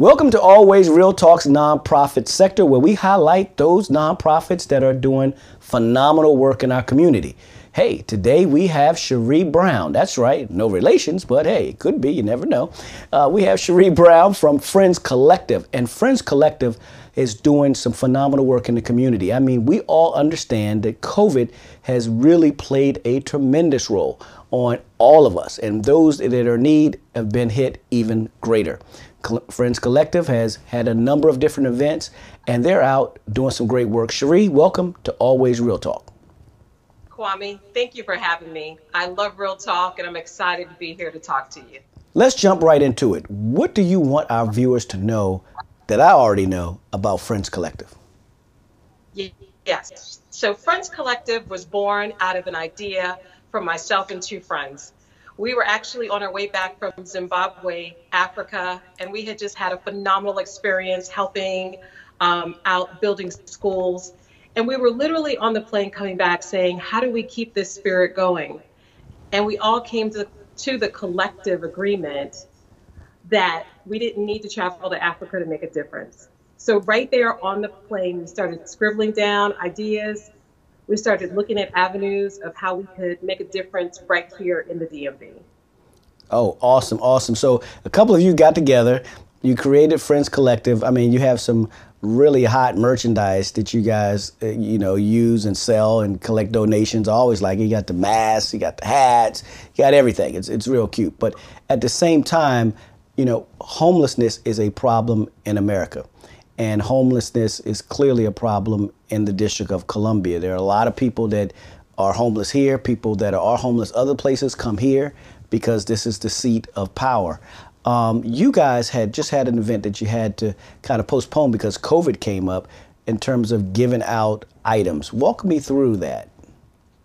Welcome to Always Real Talks nonprofit sector, where we highlight those nonprofits that are doing phenomenal work in our community. Hey, today we have Cherie Brown. That's right, no relations, but hey, it could be, you never know. Uh, we have Cherie Brown from Friends Collective, and Friends Collective is doing some phenomenal work in the community. I mean, we all understand that COVID has really played a tremendous role on all of us, and those that are in need have been hit even greater. Friends Collective has had a number of different events, and they're out doing some great work. Cherie, welcome to Always Real Talk. Kwame, thank you for having me. I love Real Talk, and I'm excited to be here to talk to you. Let's jump right into it. What do you want our viewers to know that I already know about Friends Collective? Yes. So, Friends Collective was born out of an idea from myself and two friends we were actually on our way back from Zimbabwe, Africa, and we had just had a phenomenal experience helping um, out building schools. And we were literally on the plane coming back saying, How do we keep this spirit going? And we all came to, to the collective agreement that we didn't need to travel to Africa to make a difference. So, right there on the plane, we started scribbling down ideas, we started looking at avenues of how we could make a difference right here in the DMV. Oh, awesome, awesome. So a couple of you got together, you created Friends Collective. I mean, you have some really hot merchandise that you guys, uh, you know, use and sell and collect donations. I always like it. You got the masks, you got the hats, you got everything. It's, it's real cute. But at the same time, you know, homelessness is a problem in America and homelessness is clearly a problem in the District of Columbia. There are a lot of people that are homeless here, people that are homeless other places come here because this is the seat of power. Um, you guys had just had an event that you had to kind of postpone because COVID came up in terms of giving out items. Walk me through that.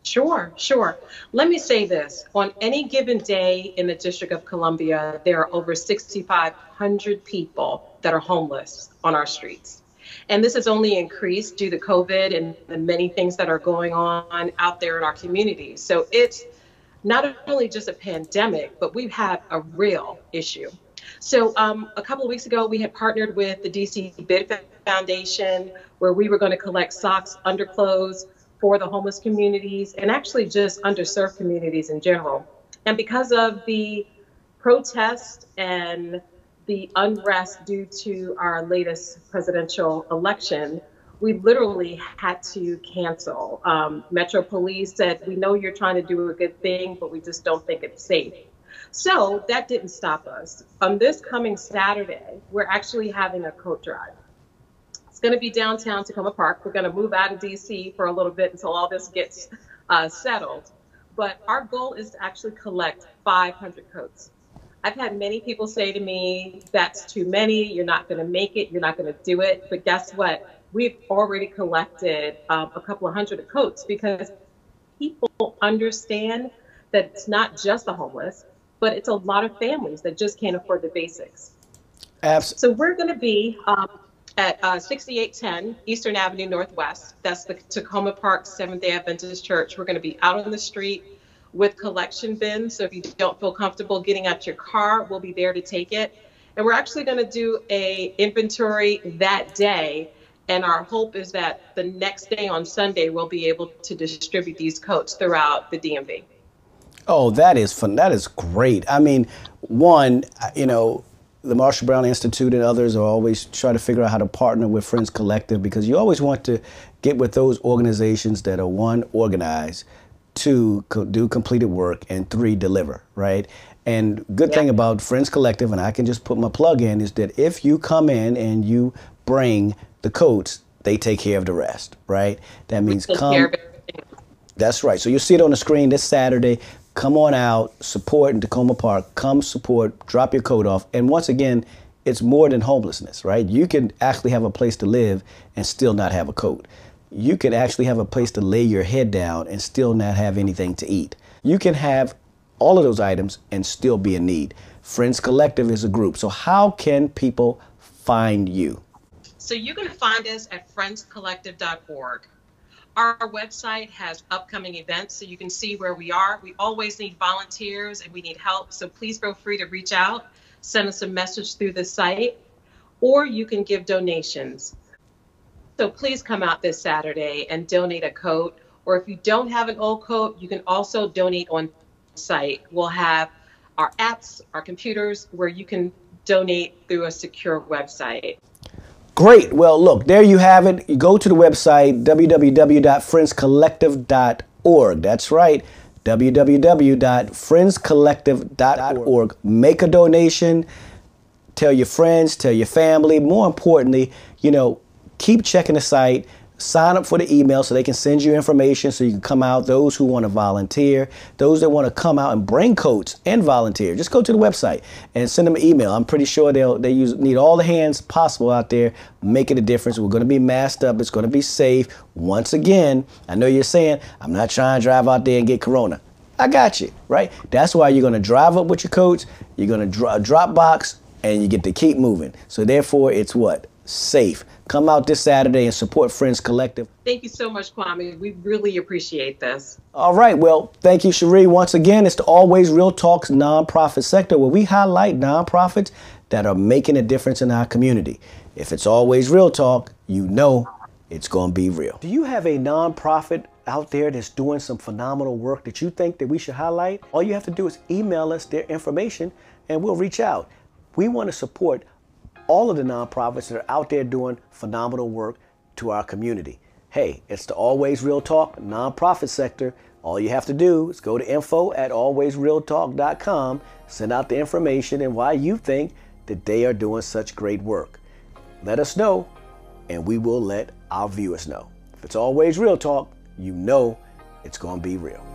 Sure, sure. Let me say this. On any given day in the District of Columbia, there are over 6,500 people that are homeless on our streets. And this has only increased due to COVID and the many things that are going on out there in our communities. So it's not only just a pandemic, but we have a real issue. So um, a couple of weeks ago, we had partnered with the DC Bid Foundation, where we were going to collect socks, underclothes, for the homeless communities and actually just underserved communities in general. And because of the protest and the unrest due to our latest presidential election, we literally had to cancel. Um, Metro Police said, We know you're trying to do a good thing, but we just don't think it's safe. So that didn't stop us. On this coming Saturday, we're actually having a coat drive It's going to be downtown Takoma Park. We're going to move out of DC for a little bit until all this gets uh, settled. But our goal is to actually collect 500 coats. I've had many people say to me, that's too many, you're not going to make it, you're not going to do it. But guess what? We've already collected um, a couple of hundred of coats because people understand that it's not just the homeless, but it's a lot of families that just can't afford the basics. Absolutely. So we're going to be um, at uh, 6810 Eastern Avenue Northwest. That's the Takoma Park Seventh day Adventist Church. We're going to be out on the street with collection bins. So if you don't feel comfortable getting out your car, we'll be there to take it. And we're actually going to do a inventory that day. And our hope is that the next day on Sunday, we'll be able to distribute these coats throughout the DMV. Oh, that is fun. That is great. I mean, one, you know, the Marshall Brown Institute and others are always trying to figure out how to partner with Friends Collective because you always want to get with those organizations that are one, organized, two, co do completed work, and three, deliver, right? And good yeah. thing about Friends Collective, and I can just put my plug in, is that if you come in and you bring the coats, they take care of the rest, right? That means come. That's right. So you'll see it on the screen this Saturday come on out, support in Takoma Park, come support, drop your coat off. And once again, it's more than homelessness, right? You can actually have a place to live and still not have a coat. You can actually have a place to lay your head down and still not have anything to eat. You can have all of those items and still be in need. Friends Collective is a group. So, how can people find you? So, you can find us at friendscollective.org. Our website has upcoming events so you can see where we are. We always need volunteers and we need help. So please feel free to reach out, send us a message through the site. or you can give donations. So please come out this Saturday and donate a coat. Or if you don't have an old coat, you can also donate on site. We'll have our apps, our computers, where you can donate through a secure website. Great. Well, look, there you have it. You go to the website www.friendscollective.org. That's right, www.friendscollective.org. Make a donation. Tell your friends, tell your family. More importantly, you know, keep checking the site sign up for the email so they can send you information so you can come out. Those who want to volunteer those that want to come out and bring coats and volunteer just go to the website and send them an email. I'm pretty sure they'll they use need all the hands possible out there making a difference. We're going to be masked up. It's going to be safe. Once again i know you're saying i'm not trying to drive out there and get corona. I got you right? That's why you're going to drive up with your coats you're going to dro- drop box and you get to keep moving. So therefore it's what? Safe Come out this Saturday and support Friends Collective. Thank you so much, Kwame. We really appreciate this. All right. Well, thank you, Cherie. Once again, it's the Always Real Talks nonprofit sector where we highlight nonprofits that are making a difference in our community. If it's always real talk, you know it's going to be real. Do you have a nonprofit out there that's doing some phenomenal work that you think that we should highlight? All you have to do is email us their information and we'll reach out. We want to support all of the nonprofits that are out there doing phenomenal work to our community. Hey, it's the Always Real Talk nonprofit sector. All you have to do is go to info at alwaysrealtalk.com, send out the information and why you think that they are doing such great work. Let us know, and we will let our viewers know. If it's always real talk, you know it's going to be real.